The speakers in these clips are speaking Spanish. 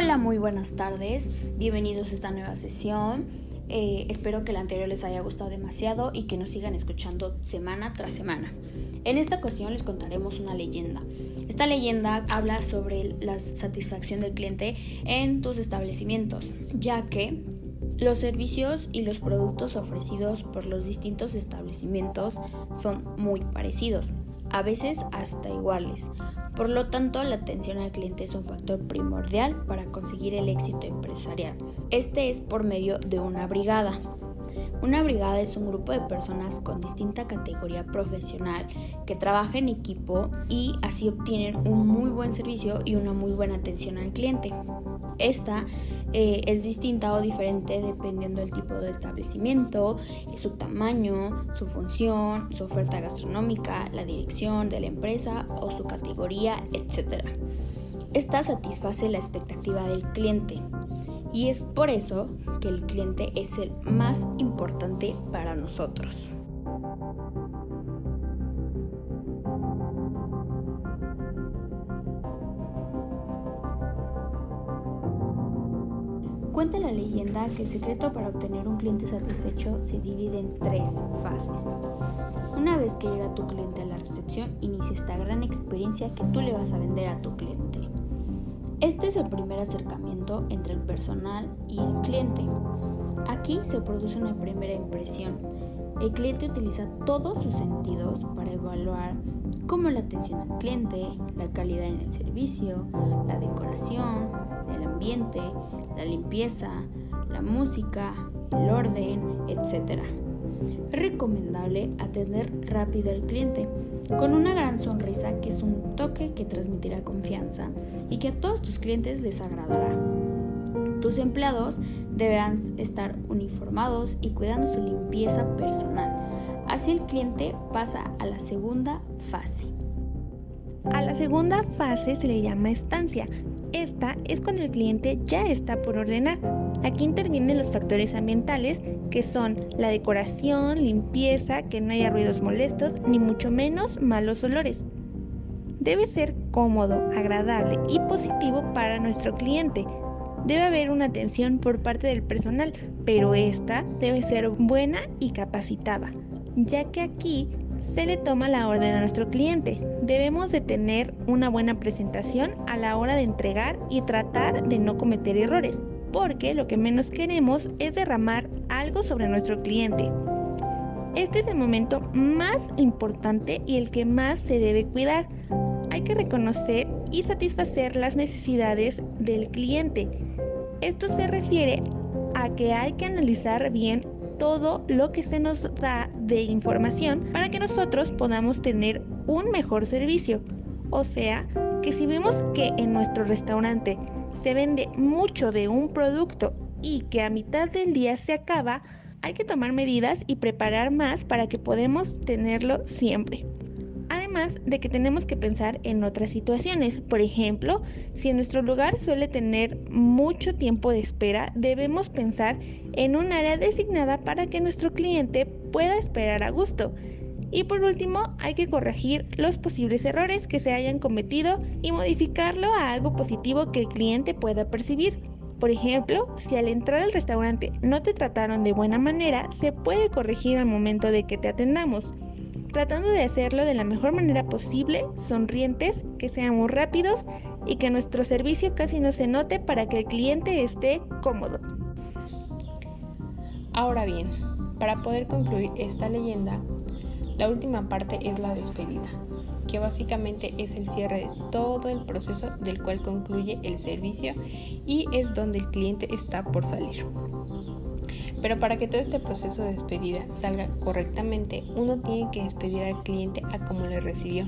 Hola, muy buenas tardes. Bienvenidos a esta nueva sesión. Eh, espero que la anterior les haya gustado demasiado y que nos sigan escuchando semana tras semana. En esta ocasión les contaremos una leyenda. Esta leyenda habla sobre la satisfacción del cliente en tus establecimientos, ya que los servicios y los productos ofrecidos por los distintos establecimientos son muy parecidos, a veces hasta iguales. Por lo tanto, la atención al cliente es un factor primordial para conseguir el éxito empresarial. Este es por medio de una brigada. Una brigada es un grupo de personas con distinta categoría profesional que trabaja en equipo y así obtienen un muy buen servicio y una muy buena atención al cliente. Esta eh, es distinta o diferente dependiendo del tipo de establecimiento, su tamaño, su función, su oferta gastronómica, la dirección de la empresa o su categoría, etc. Esta satisface la expectativa del cliente y es por eso que el cliente es el más importante para nosotros. Cuenta la leyenda que el secreto para obtener un cliente satisfecho se divide en tres fases. Una vez que llega tu cliente a la recepción, inicia esta gran experiencia que tú le vas a vender a tu cliente. Este es el primer acercamiento entre el personal y el cliente. Aquí se produce una primera impresión. El cliente utiliza todos sus sentidos para evaluar como la atención al cliente, la calidad en el servicio, la decoración, el ambiente, la limpieza, la música, el orden, etc. Es recomendable atender rápido al cliente con una gran sonrisa que es un toque que transmitirá confianza y que a todos tus clientes les agradará. Tus empleados deberán estar uniformados y cuidando su limpieza personal. Así el cliente pasa a la segunda fase. A la segunda fase se le llama estancia. Esta es cuando el cliente ya está por ordenar. Aquí intervienen los factores ambientales que son la decoración, limpieza, que no haya ruidos molestos, ni mucho menos malos olores. Debe ser cómodo, agradable y positivo para nuestro cliente. Debe haber una atención por parte del personal, pero esta debe ser buena y capacitada, ya que aquí se le toma la orden a nuestro cliente. Debemos de tener una buena presentación a la hora de entregar y tratar de no cometer errores, porque lo que menos queremos es derramar algo sobre nuestro cliente. Este es el momento más importante y el que más se debe cuidar. Hay que reconocer y satisfacer las necesidades del cliente. Esto se refiere a que hay que analizar bien todo lo que se nos da de información para que nosotros podamos tener un mejor servicio. O sea, que si vemos que en nuestro restaurante se vende mucho de un producto y que a mitad del día se acaba, hay que tomar medidas y preparar más para que podamos tenerlo siempre. Además de que tenemos que pensar en otras situaciones. Por ejemplo, si en nuestro lugar suele tener mucho tiempo de espera, debemos pensar en un área designada para que nuestro cliente pueda esperar a gusto. Y por último, hay que corregir los posibles errores que se hayan cometido y modificarlo a algo positivo que el cliente pueda percibir. Por ejemplo, si al entrar al restaurante no te trataron de buena manera, se puede corregir al momento de que te atendamos tratando de hacerlo de la mejor manera posible, sonrientes, que seamos rápidos y que nuestro servicio casi no se note para que el cliente esté cómodo. Ahora bien, para poder concluir esta leyenda, la última parte es la despedida, que básicamente es el cierre de todo el proceso del cual concluye el servicio y es donde el cliente está por salir. Pero para que todo este proceso de despedida salga correctamente, uno tiene que despedir al cliente a como le recibió,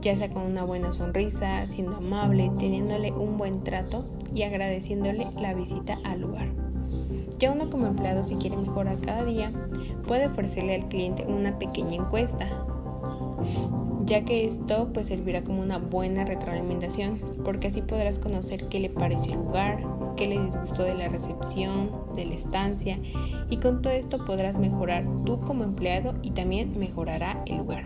ya sea con una buena sonrisa, siendo amable, teniéndole un buen trato y agradeciéndole la visita al lugar. Ya uno como empleado si quiere mejorar cada día, puede ofrecerle al cliente una pequeña encuesta, ya que esto pues servirá como una buena retroalimentación, porque así podrás conocer qué le pareció el lugar, qué le disgustó de la recepción, de la estancia y con todo esto podrás mejorar tú como empleado y también mejorará el lugar.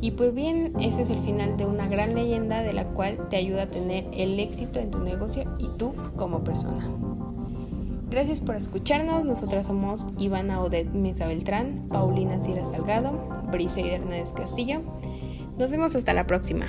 Y pues bien, ese es el final de una gran leyenda de la cual te ayuda a tener el éxito en tu negocio y tú como persona. Gracias por escucharnos. Nosotras somos Ivana Odet Mesa Beltrán, Paulina Cira Salgado, Brisa y Hernández Castillo. Nos vemos hasta la próxima.